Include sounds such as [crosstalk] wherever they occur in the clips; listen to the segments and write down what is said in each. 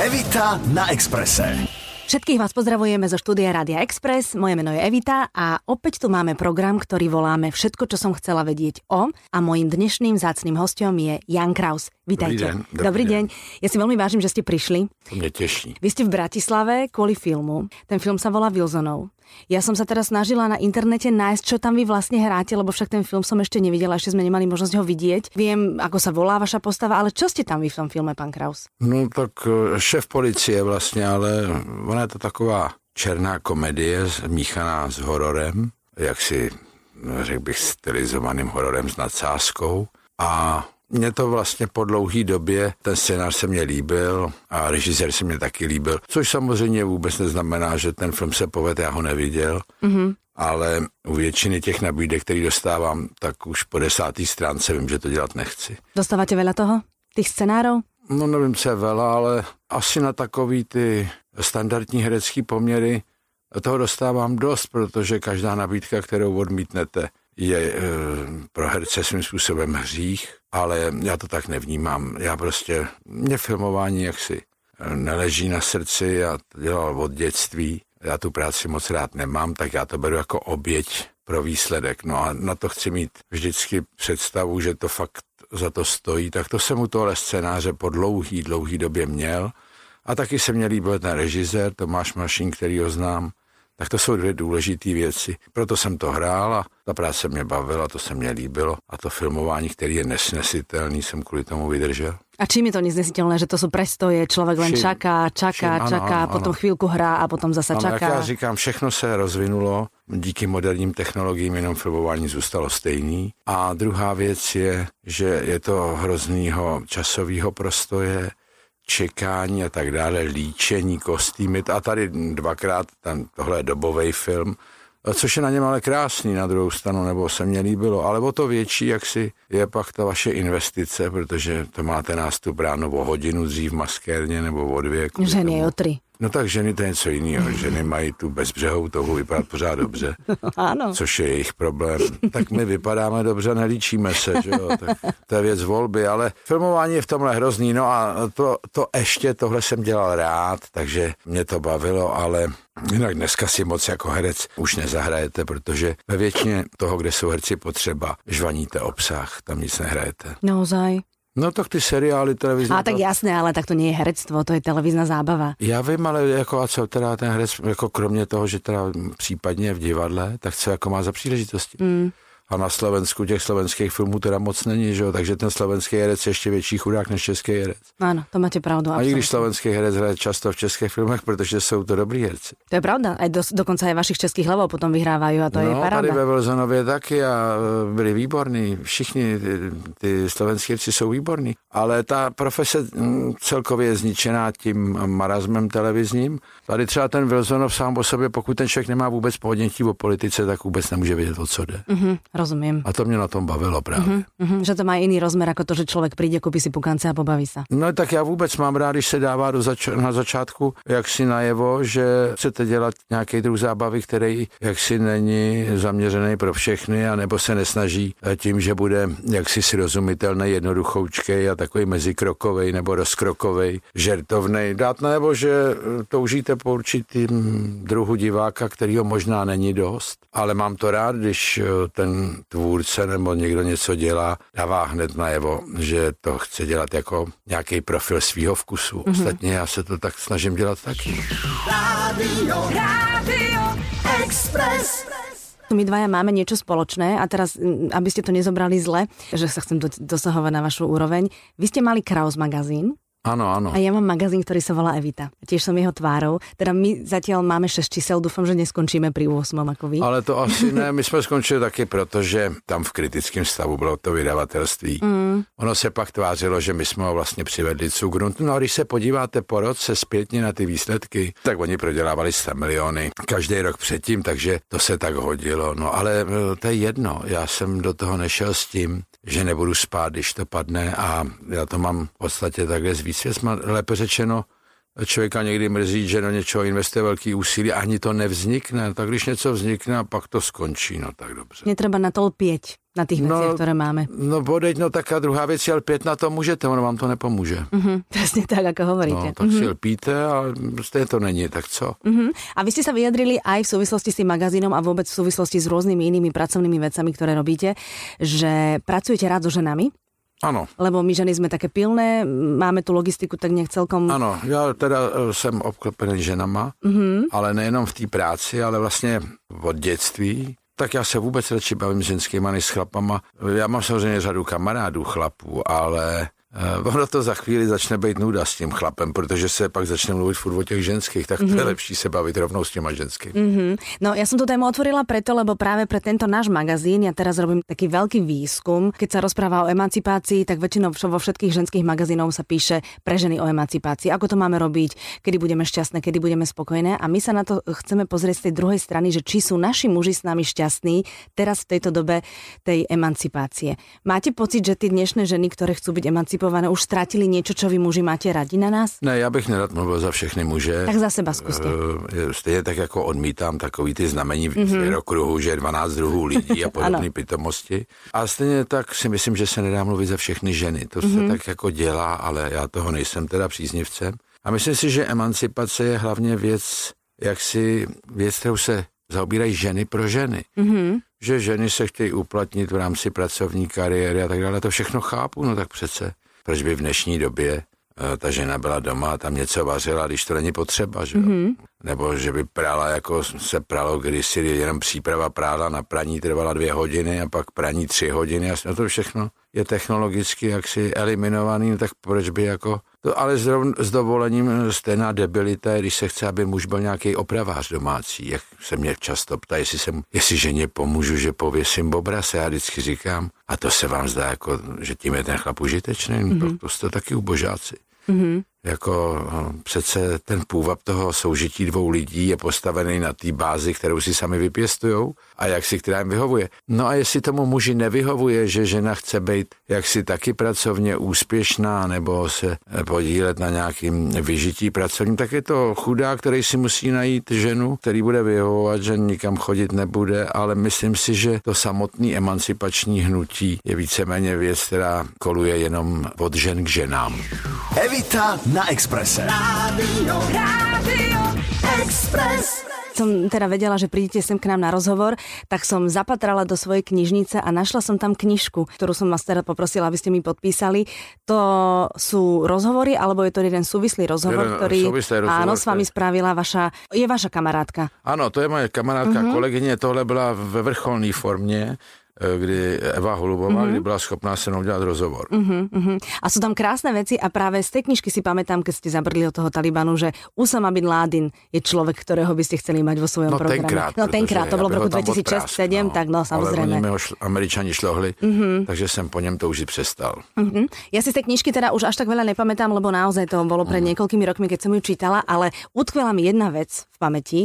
Evita na Exprese. Všetkých vás pozdravujeme zo štúdia Rádia Express. Moje meno je Evita a opäť tu máme program, ktorý voláme Všetko, čo som chcela vedieť o. A mojím dnešným zácným hostom je Jan Kraus. Vítajte. Dobrý deň. Dobrý, Dobrý deň. deň. Ja si veľmi vážim, že ste prišli. To mne teší. Vy ste v Bratislave kvôli filmu. Ten film sa volá Wilsonov. Ja som sa teraz snažila na internete nájsť, čo tam vy vlastne hráte, lebo však ten film som ešte nevidela, ešte sme nemali možnosť ho vidieť. Viem, ako sa volá vaša postava, ale čo ste tam vy v tom filme, pán Kraus? No tak eh, šéf policie vlastně, ale ona je to taková černá komedie míchaná s hororem, jaksi no, řekl bych stylizovaným hororem s nadsázkou a mě to vlastně po dlouhé době, ten scénář se mně líbil a režisér se mě taky líbil, což samozřejmě vůbec neznamená, že ten film se povede, já ho neviděl, mm-hmm. ale u většiny těch nabídek, který dostávám, tak už po desátý stránce vím, že to dělat nechci. Dostávate veľa toho? Tých scenárov? No nevím, co je vela, ale asi na takový ty standardní herecký poměry toho dostávám dost, protože každá nabídka, kterou odmítnete, je e, pro herce svým způsobem hřích, ale já to tak nevnímám. Já prostě, mě filmování jaksi e, neleží na srdci, já to dělal od dětství, já tu práci moc rád nemám, tak já to beru jako oběť pro výsledek. No a na to chci mít vždycky představu, že to fakt za to stojí, tak to jsem u tohle scénáře po dlouhý, dlouhý době měl. A taky se mě líbil ten režisér Tomáš Mašín, který ho znám. Tak to jsou dvě důležité věci. Proto jsem to hrál a ta práce mě bavila, to se mně líbilo. A to filmování, který je nesnesitelný, jsem kvůli tomu vydržel. A čím je to neznesiteľné, že to sú prestoje, človek len čaká, čaká, Čím? Ano, čaká, ano, potom ano. chvíľku hrá a potom zasa Ano, jak čaká. já říkám, všechno se rozvinulo, díky moderním technologiím jenom filmování zůstalo stejný. A druhá věc je, že je to hroznýho časového prostoje, čekání a tak dále, líčení, kostýmy. A tady dvakrát, ten, tohle je dobový film, což je na něm ale krásný na druhou stranu, nebo se mně líbilo. Ale o to větší, jak si je pak ta vaše investice, protože to máte nástup ráno o hodinu dřív v maskérně nebo o dvě. Ženy je o tri. No tak ženy to je něco jiného. Ženy mají tu bezbřehou touhu vypadat pořád dobře, [laughs] Áno. což je jejich problém. Tak my vypadáme dobře, nelíčíme se, že jo? Tak to je věc volby, ale filmování je v tomhle hrozný. No a to, to ještě, tohle jsem dělal rád, takže mě to bavilo, ale jinak dneska si moc jako herec už nezahrajete, protože ve většině toho, kde jsou herci potřeba, žvaníte obsah, tam nic nehrajete. Naozaj. No tak ty seriály televizní. A tak jasné, ale tak to je herectvo, to je televízna zábava. Já vím, ale jako a co teda ten herec, jako kromě toho, že teda případně v divadle, tak co jako má za příležitosti? Mm. A na Slovensku těch slovenských filmů teda moc není, že jo? takže ten slovenský herec je ještě větší chudák než český herec. Áno, to máte pravdu. A i když slovenský herec hraje často v českých filmech, protože jsou to dobrý herci. To je pravda. Aj do, dokonca aj vašich českých levov potom vyhrávajú a to je no, tady paráda. ve Wilsonově taky a e, byli výborní. Všichni ty, ty slovenský herci jsou výborní. Ale ta profese mm, celkově je zničená tím marazmem televizním. Tady třeba ten Wilsonov sám o sobě, pokud ten člověk nemá vůbec podnětí o politice, tak vůbec nemůže vědět, o co jde. Mhm, rozumiem. A to mě na tom bavilo právě. Mhm, že to má iný rozmer ako to, že človek príde, kúpi si pukance a pobaví sa. No tak já vůbec mám rád, když se dává do zač- na začátku jaksi najevo, že chcete dělat nějaký druh zábavy, který jaksi není zaměřený pro všechny, anebo se nesnaží tím, že bude jaksi srozumitelný, jednoduchoučkej a takový mezikrokovej nebo rozkrokovej, žertovnej. Dát najevo, že toužíte po určitým druhu diváka, kterýho možná není dost, ale mám to rád, když eh, ten tvůrce nebo někdo něco dělá, dává hned najevo, že to chce dělat jako nějaký profil svého vkusu. Mm-hmm. Ostatně já se to tak snažím dělat taky. Rádio, Rádio Express. My dvaja máme niečo spoločné a teraz, aby ste to nezobrali zle, že sa chcem do, dosahovať na vašu úroveň. Vy ste mali Kraus magazín Ano, ano. a ja mám magazín, ktorý sa volá Evita. Tiež som jeho tvárou. Teda my zatiaľ máme 6 čísel, dúfam, že neskončíme pri 8 ako vy. Ale to asi [laughs] ne, my jsme skončili taky, protože tam v kritickém stavu bylo to vydavatelství. Mm. Ono se pak tvářilo, že my jsme ho vlastně přivedli cugru. No a když se podíváte po roce zpětně na ty výsledky, tak oni prodělávali 100 miliony každý rok předtím, takže to se tak hodilo. No ale eh, to je jedno, já jsem do toho nešel s tím, že nebudu spát, když to padne. A já to mám v podstatě takhle s výsvěcma, lépe řečeno, člověka někdy mrzí, že do něčeho investuje velký úsilí a ani to nevznikne. Tak když něco vznikne a pak to skončí, no tak dobře. Netreba na to lpieť na těch no, věcech, které máme. No bodeť, no taká druhá věc, ale pět na to můžete, ono vám to nepomůže. Mm-hmm, [laughs] přesně tak, jako hovoríte. No, tak mm-hmm. si lpíte a stejně to není, tak co? Mm-hmm. A vy jste se vyjadrili aj v souvislosti s tím magazínom a vůbec v souvislosti s různými jinými pracovnými věcami, které robíte, že pracujete rád so ženami, ano. Lebo my ženy jsme také pilné, máme tu logistiku tak nějak celkom... Ano, já teda e, jsem obklopený ženama, mm-hmm. ale nejenom v té práci, ale vlastně od dětství. Tak já se vůbec radši bavím s ženskýma než s chlapama. Já mám samozřejmě řadu kamarádů chlapů, ale Uh, ono to za chvíli začne být nuda s tím chlapem, protože se pak začne mluvit furt o těch ženských, tak mm-hmm. to je mhm. lepší se bavit rovnou s těma ženskými. Mm-hmm. No ja som tu tému otvorila preto, lebo práve pre tento náš magazín, ja teraz robím taký veľký výskum, keď sa rozpráva o emancipácii, tak väčšinou vo všetkých ženských magazínov sa píše pre ženy o emancipácii, ako to máme robiť, kedy budeme šťastné, kedy budeme spokojné a my sa na to chceme pozrieť z tej druhej strany, že či sú naši muži s nami šťastní teraz v tejto dobe tej emancipácie. Máte pocit, že tie dnešné ženy, ktoré chcú byť emancipované, emancipované, už ztratili něco, co vy muži máte radi na nás? Ne, já bych nerad mluvil za všechny muže. Tak za seba zkuste. Uh, stejně tak jako odmítám takový ty znamení mm-hmm. okruhu, že 12 druhů lidí a [laughs] podobné pitomosti. A stejně tak si myslím, že se nedá mluvit za všechny ženy. To mm-hmm. se tak jako dělá, ale já toho nejsem teda příznivcem. A myslím si, že emancipace je hlavně věc, jak si věc, kterou se zaobírají ženy pro ženy. Mm-hmm. Že ženy se chtějí uplatnit v rámci pracovní kariéry a tak dále. To všechno chápu, no tak přece proč by v dnešní době eh, ta žena byla doma a tam něco vařila, když to není potřeba, že mm-hmm. Nebo že by prala, jako se pralo kdysi, jenom příprava prála na praní trvala dvě hodiny a pak praní tři hodiny a no to všechno je technologicky jaksi eliminovaný, no tak proč by jako to, ale zrovn, s dovolením stejná debilita, když se chce, aby muž byl nějaký opravář domácí. Jak se mě často ptá, jestli, jsem, jestli ženě pomůžu, že pověsím bobra, se já vždycky říkám, a to se vám zdá, jako, že tím je ten chlap užitečný, mm-hmm. to, to jste taky ubožáci. Mm-hmm jako no, přece ten půvab toho soužití dvou lidí je postavený na té bázi, kterou si sami vypěstujou a jak si která jim vyhovuje. No a jestli tomu muži nevyhovuje, že žena chce být jaksi taky pracovně úspěšná nebo se podílet na nějakým vyžití pracovním, tak je to chudá, který si musí najít ženu, který bude vyhovovat, že nikam chodit nebude, ale myslím si, že to samotné emancipační hnutí je víceméně věc, která koluje jenom od žen k ženám. Evita na Exprese. Rádio, Rádio Express som teda vedela, že prídete sem k nám na rozhovor, tak som zapatrala do svojej knižnice a našla som tam knižku, ktorú som vás teda poprosila, aby ste mi podpísali. To sú rozhovory, alebo je to jeden súvislý rozhovor, jeden ktorý rozhovor, áno, s vami spravila vaša, je vaša kamarátka. Ano, to je moje kamarádka, uh-huh. kolegyně, tohle byla ve vrcholné formě kdy Eva Holubová, mm-hmm. kdy byla schopná se mnou dělat rozhovor. Mm-hmm. A jsou tam krásné věci a právě z té knižky si pamätám, keď ste zabrdli od toho Talibanu, že Usama bin Laden je člověk, kterého byste chceli mať vo svojom no, programe. Tenkrát, no tenkrát, to bylo v roku 2006-2007, no, tak no samozřejmě. Ale oni američani šlohli, mm-hmm. takže jsem po něm toužit přestal. Mm-hmm. Já si z té knižky teda už až tak veľa nepamätám, lebo naozaj to bolo pred mm. niekoľkými rokmi, keď som ju čítala, ale utkvela mi jedna vec v pamäti.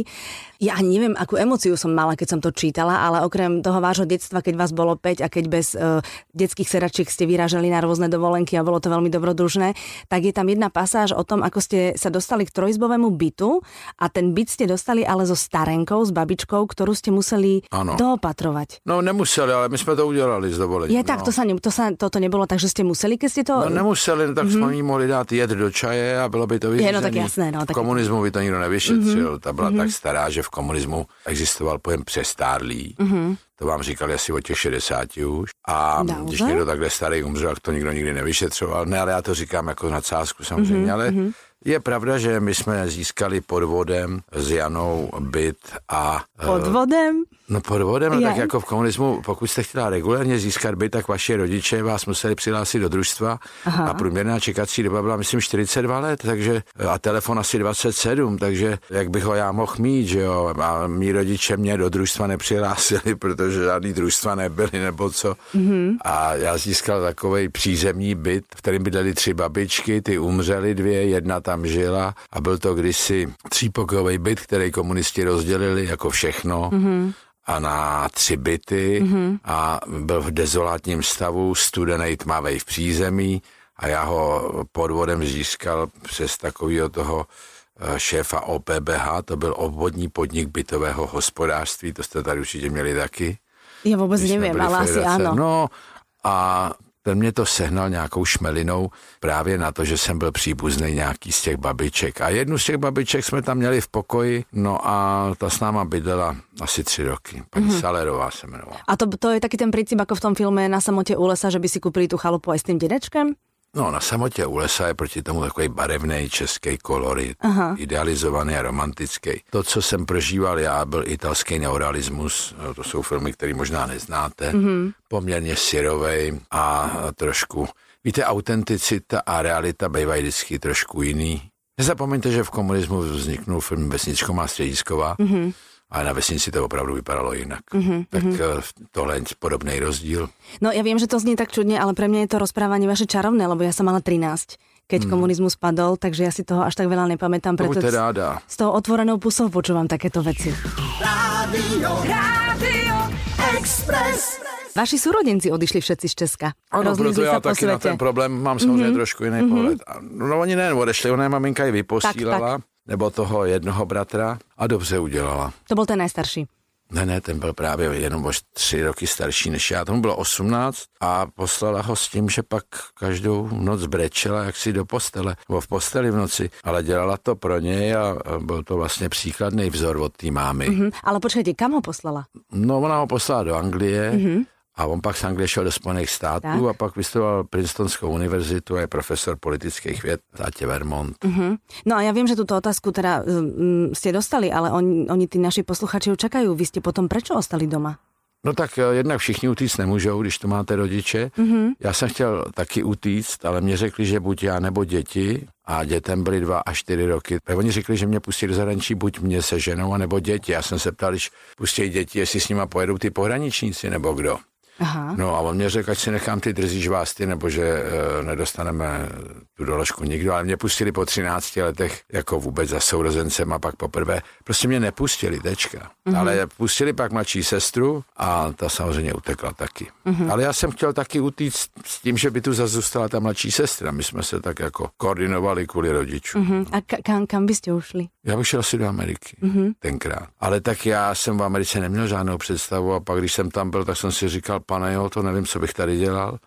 Ja ani neviem, akú emociu som mala, keď som to čítala, ale okrem toho vášho detstva, keď vás bolo 5 a keď bez uh, detských sedačiek ste vyražali na rôzne dovolenky a bolo to veľmi dobrodružné, tak je tam jedna pasáž o tom, ako ste sa dostali k trojizbovému bytu a ten byt ste dostali ale so starenkou, s babičkou, ktorú ste museli ano. doopatrovať. No nemuseli, ale my jsme to udělali z dovolení. Je tak, no. to, sa, to sa, toto nebylo tak, že ste museli, keď ste to... No nemuseli, no, tak mm-hmm. jsme mohli dát jed do čaje a bylo by to vyřízené. Je, no tak jasné. No, tak... V komunismu by to nikdo nevyšetřil, mm-hmm. ta byla mm-hmm. tak stará, že v komunismu existoval pojem přestárlý. Mm-hmm. To vám říkali asi o těch 60 už. A Dauze? když někdo takhle starý umřel, to nikdo nikdy nevyšetřoval. Ne, ale já to říkám jako na cásku samozřejmě, mm-hmm. ale mhm. je pravda, že my jsme získali podvodem s Janou byt a... Podvodem? No podvodem, no tak jako v komunismu, pokud jste chtěla regulárně získat byt, tak vaši rodiče vás museli přihlásit do družstva Aha. a průměrná čekací doba byla, myslím, 42 let, takže a telefon asi 27, takže jak bych ho já mohl mít, že jo, a mý rodiče mě do družstva nepřihlásili, [laughs] protože žádný družstva nebyly nebo co. Mm-hmm. A já získal takový přízemní byt, v kterém bydleli tři babičky, ty umřely dvě, jedna tam žila a byl to kdysi třípokojový byt, který komunisti rozdělili jako všechno. Mm-hmm a na tři byty mm-hmm. a byl v dezolátním stavu, studený tmavý v přízemí a já ho podvodem získal přes takového toho eh, šéfa OPBH, to byl obvodní podnik bytového hospodářství, to jste tady určitě měli taky. Já vůbec nevím, ale asi ano. No a ten mě to sehnal nějakou šmelinou právě na to, že jsem byl příbuzný nějaký z těch babiček. A jednu z těch babiček jsme tam měli v pokoji, no a ta s náma bydlela asi tři roky. Paní mm-hmm. Salerová se jmenovala. A to, to je taky ten princip, jako v tom filme Na samotě u lesa, že by si kupili tu chalupu aj s tím dědečkem? No, na samotě u lesa je proti tomu takový barevný český kolorit, Aha. idealizovaný a romantický. To, co jsem prožíval já, byl italský neorealismus, no, to jsou filmy, které možná neznáte, mm-hmm. poměrně syrovej a trošku, víte, autenticita a realita bývají vždycky trošku jiný. Nezapomeňte, že v komunismu vzniknul film Vesničko má středisková, mm-hmm ale na vesnici to opravdu vypadalo jinak. Mm-hmm. Tak mm-hmm. tohle je podobný rozdíl. No ja viem, že to znie tak čudne, ale pre mňa je to rozprávanie vaše čarovné, lebo ja som mala 13 keď mm. komunizmus padol, takže ja si toho až tak veľa nepamätám. Preto ráda. S tou otvorenou pusou počúvam takéto veci. Rádio, Rádio Express. Vaši súrodenci odišli všetci z Česka. Ano, proto já taky svete. na ten problém mám samozřejmě mm-hmm. trošku jiný mm-hmm. pohled. No oni nejen odešli, ona je maminka i vyposílala. Tak, tak nebo toho jednoho bratra a dobře udělala. To byl ten nejstarší. Ne, ne, ten byl právě jenom o tři roky starší než já. Tomu bylo 18 a poslala ho s tím, že pak každou noc brečela jaksi do postele, nebo v posteli v noci, ale dělala to pro něj a byl to vlastně příkladný vzor od té mámy. Mm-hmm. Ale počkejte, kam ho poslala? No, ona ho poslala do Anglie, mm-hmm. A on pak z Anglie šel do Spojených států tak. a pak vystudoval Princetonskou univerzitu a je profesor politických věd v státě Vermont. Uh-huh. No a já vím, že tuto otázku teda um, jste dostali, ale on, oni ty naši posluchači čekají. Vy jste potom proč ostali doma? No tak eh, jednak všichni utíct nemůžou, když tu máte rodiče. Mm-hmm. Já jsem chtěl taky utíct, ale mě řekli, že buď já nebo děti a dětem byly dva a čtyři roky. A oni řekli, že mě pustí do zahraničí buď mě se ženou, nebo děti. Já jsem se ptal, když pustí děti, jestli s nimi pojedou ty pohraničníci nebo kdo. Aha. No a on mě řekl, ať si nechám ty drzí žvásty, nebo že e, nedostaneme tu doložku nikdo, ale mě pustili po 13 letech jako vůbec za sourozencem a pak poprvé. Prostě mě nepustili, tečka. Mm-hmm. Ale pustili pak mladší sestru a ta samozřejmě utekla taky. Mm-hmm. Ale já jsem chtěl taky utíct s tím, že by tu zase zůstala ta mladší sestra. My jsme se tak jako koordinovali kvůli rodičům. Mm-hmm. A ka- kam, kam byste ušli? Já bych šel asi do Ameriky mm-hmm. tenkrát. Ale tak já jsem v Americe neměl žádnou představu a pak, když jsem tam byl, tak jsem si říkal, pane jo, to nevím, co bych tady dělal.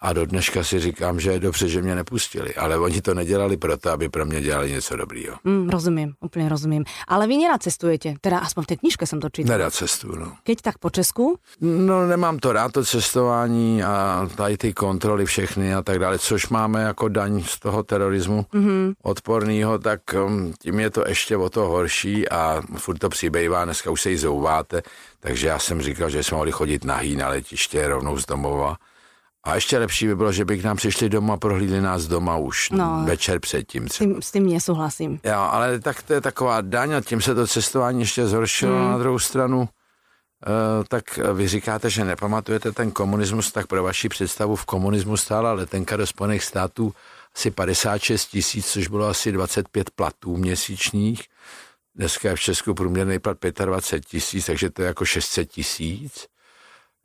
A do dneška si říkám, že je dobře, že mě nepustili. Ale oni to nedělali proto, aby pro mě dělali něco dobrýho. Mm, rozumím, úplně rozumím. Ale vy nerad cestujete, teda aspoň v té knižce jsem to čítal. Nerad cestuju, no. Keď tak po Česku? No nemám to rád, to cestování a tady ty kontroly všechny a tak dále, což máme jako daň z toho terorismu mm-hmm. odporného, tak um, tím je to ještě o to horší a furt to přibývá, dneska už se jí zouváte, takže já jsem říkal, že jsme mohli chodit nahý na letiště rovnou z domova a ještě lepší by bylo, že by k nám přišli doma a prohlídli nás doma už no, večer předtím. S tím, s tím nesouhlasím. Jo, ale tak to je taková daň a tím se to cestování ještě zhoršilo hmm. na druhou stranu. Uh, tak vy říkáte, že nepamatujete ten komunismus, tak pro vaši představu v komunismu stála letenka do Spojených států asi 56 tisíc, což bylo asi 25 platů měsíčních. Dneska je v Česku průměrný plat 25 tisíc, takže to je jako 600 tisíc.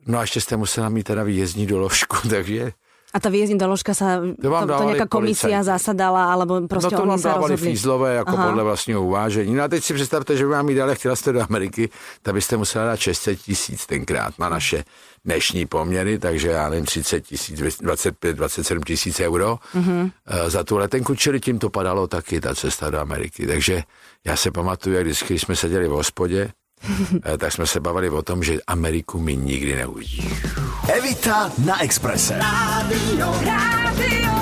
No a ještě jste musela mít teda výjezdní doložku, [laughs] takže... A ta výjezdní doložka sa, to, vám to, to nějaká komisia zasadala, alebo prostě No to vám dávali fízlové jako Aha. podle vlastního uvážení. No a teď si představte, že by vám jí dali, chtěla jste do Ameriky, tak byste musela dát 600 tisíc tenkrát na naše dnešní poměry, takže já nevím, 30 tisíc, 25, 27 tisíc euro mm-hmm. za tu letenku, čili tím to padalo taky, ta cesta do Ameriky. Takže já se pamatuju, jak vždycky, jsme seděli v hospodě, [laughs] tak jsme se bavili o tom, že Ameriku mi nikdy neuvidí. Evita na Expresse. Rádio, Rádio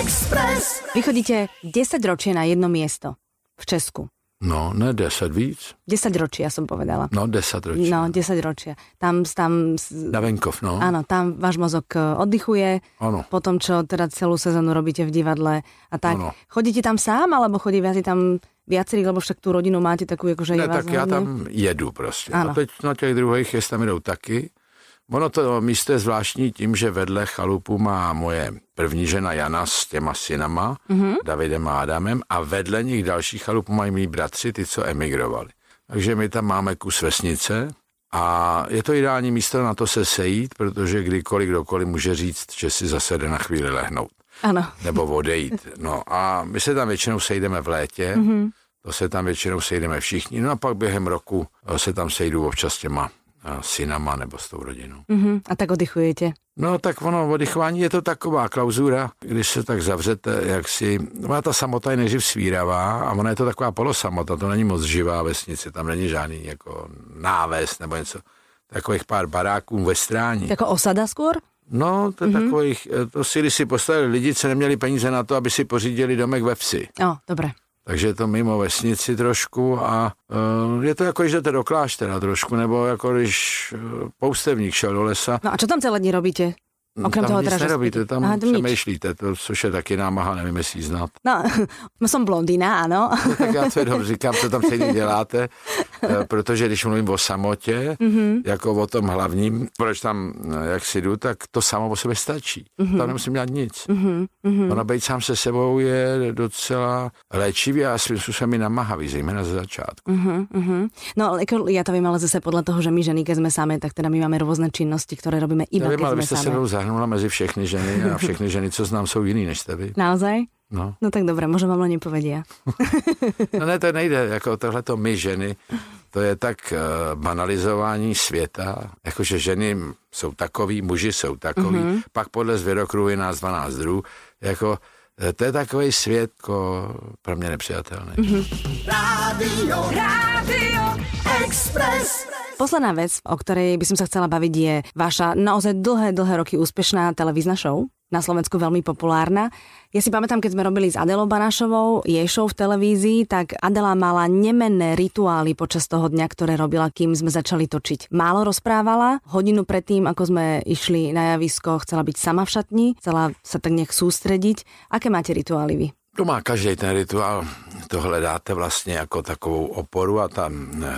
Express. Vy chodíte 10 ročí na jedno miesto v Česku. No, ne 10 víc. 10 ročí, ja som povedala. No, 10 ročí. No, 10 ročí. Tam, tam... Na venkov, no. Áno, tam váš mozog eh, oddychuje. Áno. Po tom, čo teda celú sezónu robíte v divadle a tak. Ano. Chodíte tam sám, alebo chodí viac tam viacerých, lebo však tu rodinu máte takovou, jakože ne, tak já tam jedu prostě. Ano. A teď na těch druhých, jestli tam jdou taky. Ono to místo je zvláštní tím, že vedle chalupu má moje první žena Jana s těma synama, mm-hmm. Davidem a Adamem, a vedle nich další chalupu mají mý bratři, ty, co emigrovali. Takže my tam máme kus vesnice a je to ideální místo na to se sejít, protože kdykoliv kdokoliv může říct, že si zase jde na chvíli lehnout. ano. nebo odejít. No a my se tam většinou sejdeme v létě, mm-hmm. To se tam většinou sejdeme všichni, no a pak během roku se tam sejdu občas těma synama nebo s tou rodinou. Mm-hmm. A tak oddychujete? No tak ono, oddychování je to taková klauzura, když se tak zavřete, jak si, ona ta samota je neživ svíravá a ona je to taková polosamota, to není moc živá vesnice, tam není žádný jako náves nebo něco, takových pár baráků ve strání. Jako osada skôr? No, to mm-hmm. takových, to si, když si postavili lidi, co neměli peníze na to, aby si pořídili domek ve vsi. No, dobré takže je to mimo vesnici trošku a uh, je to jako, když jdete do kláštera trošku, nebo jako když uh, poustevník šel do lesa. No a co tam celé dní robíte? No, Okrem tam toho nic teda, nerobíte, tam Aha, přemýšlíte, to, což je taky námaha, nevím, jestli znát. No, [laughs] jsem blondýna, ano. No, tak já to [laughs] jenom říkám, co tam celý děláte, eh, protože když mluvím o samotě, mm-hmm. jako o tom hlavním, proč tam, eh, jak si jdu, tak to samo o sobě stačí. Mm-hmm. Tam nemusím dělat nic. Mm-hmm. Ono být sám se sebou je docela léčivý a svým způsobem i namáhavý, zejména ze začátku. Mm-hmm. No, jako já to vím, ale zase podle toho, že my ženy, keď jsme sami, tak teda my máme různé činnosti, které robíme iba, ja vím, ale vy jste zahrnula mezi všechny ženy a všechny ženy, co znám, jsou jiný než jste vy. Naozaj? No. no tak dobré, možná vám len nepovedia. [laughs] no ne, to nejde, jako tohle to my ženy, to je tak uh, banalizování světa, jakože ženy jsou takový, muži jsou takový, mm-hmm. pak podle zvěrokruhu je nás 12 druhů, jako eh, to je takový svět jako pro mě nepřijatelný. Mm-hmm. Rádio, Rádio Express. Posledná vec, o ktorej by som sa chcela baviť, je vaša naozaj dlhé, dlhé roky úspešná televízna show na Slovensku veľmi populárna. Ja si pamätám, keď sme robili s Adelou Banašovou jej show v televízii, tak Adela mala nemenné rituály počas toho dňa, ktoré robila, kým sme začali točiť. Málo rozprávala, hodinu predtým, ako sme išli na javisko, chcela byť sama v šatni, chcela sa tak nejak sústrediť. Aké máte rituály vy? To má každý ten rituál, to hledáte vlastně jako takovou oporu a ta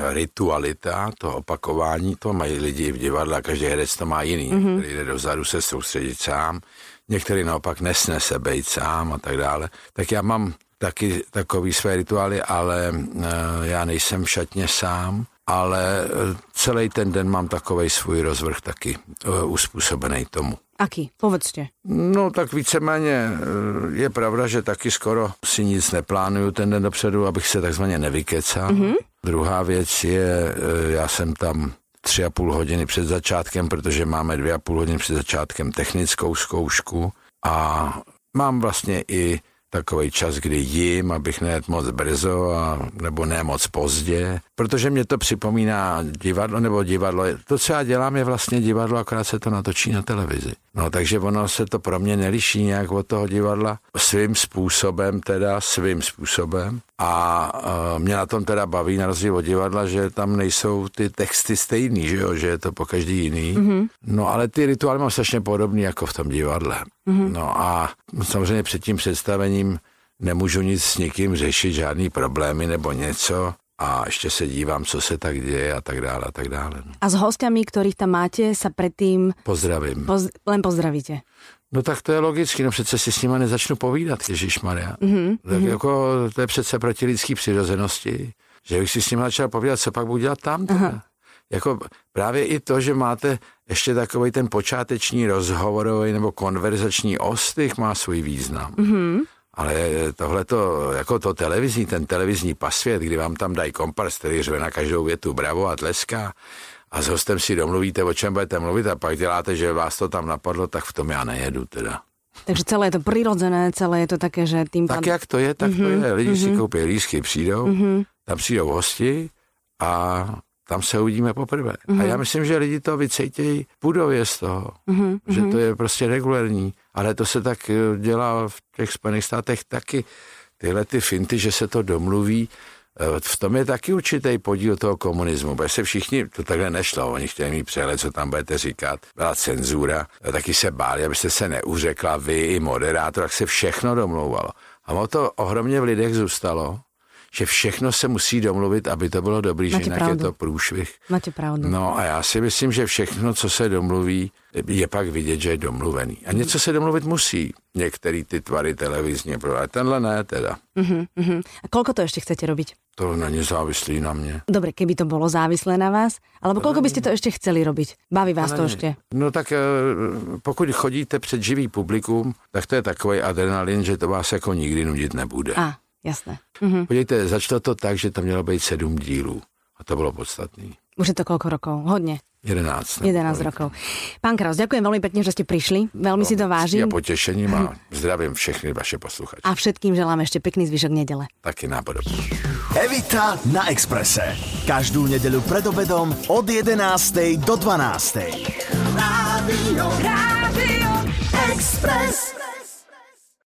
ritualita, to opakování, to mají lidi v divadle a každý herec to má jiný, mm-hmm. který jde dozadu se soustředit sám, některý naopak nesnese být sám a tak dále. Tak já mám taky takový své rituály, ale uh, já nejsem v šatně sám, ale eh, celý ten den mám takový svůj rozvrh taky uh, uspůsobený tomu. Aký? Povedzte. No tak víceméně eh, je pravda, že taky skoro si nic neplánuju ten den dopředu, abych se takzvaně nevykecal. Mm-hmm. Druhá věc je, eh, já jsem tam tři a půl hodiny před začátkem, protože máme dvě a půl hodiny před začátkem technickou zkoušku a mám vlastně i takový čas, kdy jim, abych nejet moc brzo a, nebo ne moc pozdě, protože mě to připomíná divadlo nebo divadlo. To, co já dělám, je vlastně divadlo, akorát se to natočí na televizi. No takže ono se to pro mě neliší nějak od toho divadla svým způsobem, teda svým způsobem. A uh, mě na tom teda baví na rozdíl od divadla, že tam nejsou ty texty stejný, že, jo? že je to po každý jiný. Mm-hmm. No ale ty rituály mám strašně podobný jako v tom divadle. Mm-hmm. No a samozřejmě před tím představením nemůžu nic s nikým řešit, žádný problémy nebo něco a ještě se dívám, co se tak děje a tak dále a tak dále. No. A s hostiami, ktorých tam máte, sa predtým... Pozdravím. Poz, len pozdravíte. No tak to je logicky, no přece si s nimi nezačnu povídat, Ježíš Maria. Mm-hmm. Tak mm-hmm. jako to je přece proti lidský přirozenosti, že bych si s nimi začal povídat, co pak budu dělat tam. Jako právě i to, že máte ještě takový ten počáteční rozhovorový nebo konverzační ostych má svůj význam. Mm-hmm. Ale tohle to, jako to televizní, ten televizní pasvět, kdy vám tam dají kompars, který řve na každou větu bravo a tleská, a s hostem si domluvíte, o čem budete mluvit a pak děláte, že vás to tam napadlo, tak v tom já nejedu teda. Takže celé je to přirozené, celé je to také, že tým Tak jak to je, tak mm-hmm. to mhm, je. Lidi mm-hmm. si mhm. koupí lísky, přijdou, mm-hmm. tam přijdou hosti a tam se uvidíme poprvé. Mm-hmm. A já myslím, že lidi to vycejtějí budově z toho, mm-hmm. že to je prostě regulární. Ale to se tak eh, dělá v těch Spojených státech taky. Tyhle ty finty, že se to domluví, eh, v tom je taky určitý podíl toho komunismu, protože se všichni, to takhle nešlo, oni chtěli mít přehled, co tam budete říkat, byla cenzura, taky se báli, abyste se neuřekla vy i moderátor, tak se všechno domlouvalo. A o to ohromně v lidech zůstalo, že všechno se musí domluvit, aby to bylo dobrý, že Máte jinak pravdu. je to průšvih. Máte pravdu. No a já si myslím, že všechno, co se domluví, je pak vidět, že je domluvený. A něco se domluvit musí. Některý ty tvary televizně, ale tenhle ne teda. Uh-huh, uh-huh. A koľko to ešte chcete robiť? To není závislý na mě. Dobre, keby to bolo závislé na vás, alebo koľko by ste to ešte chceli robiť? Baví vás to ešte? No tak eh, pokud chodíte před živý publikum, tak to je takový adrenalin, že to vás jako nikdy nudit nebude. Á, jasné. Uh-huh. Podívejte, začalo to tak, že tam mělo být sedm dílů. A to bylo podstatný. Už je to koľko rokov? Hodne. 11. nebo 11 kolik. rokov. Pán Kraus, ďakujem veľmi pekne, že ste prišli. Veľmi si to Ja vážim. potěšením a zdravím všechny vaše posluchače. A všetkým želám ešte pekný zvyšok nedele. Taky nápodobně. Evita na Exprese. Každú nedeľu pred obedom od 11. do 12. Rádio, Rádio Express.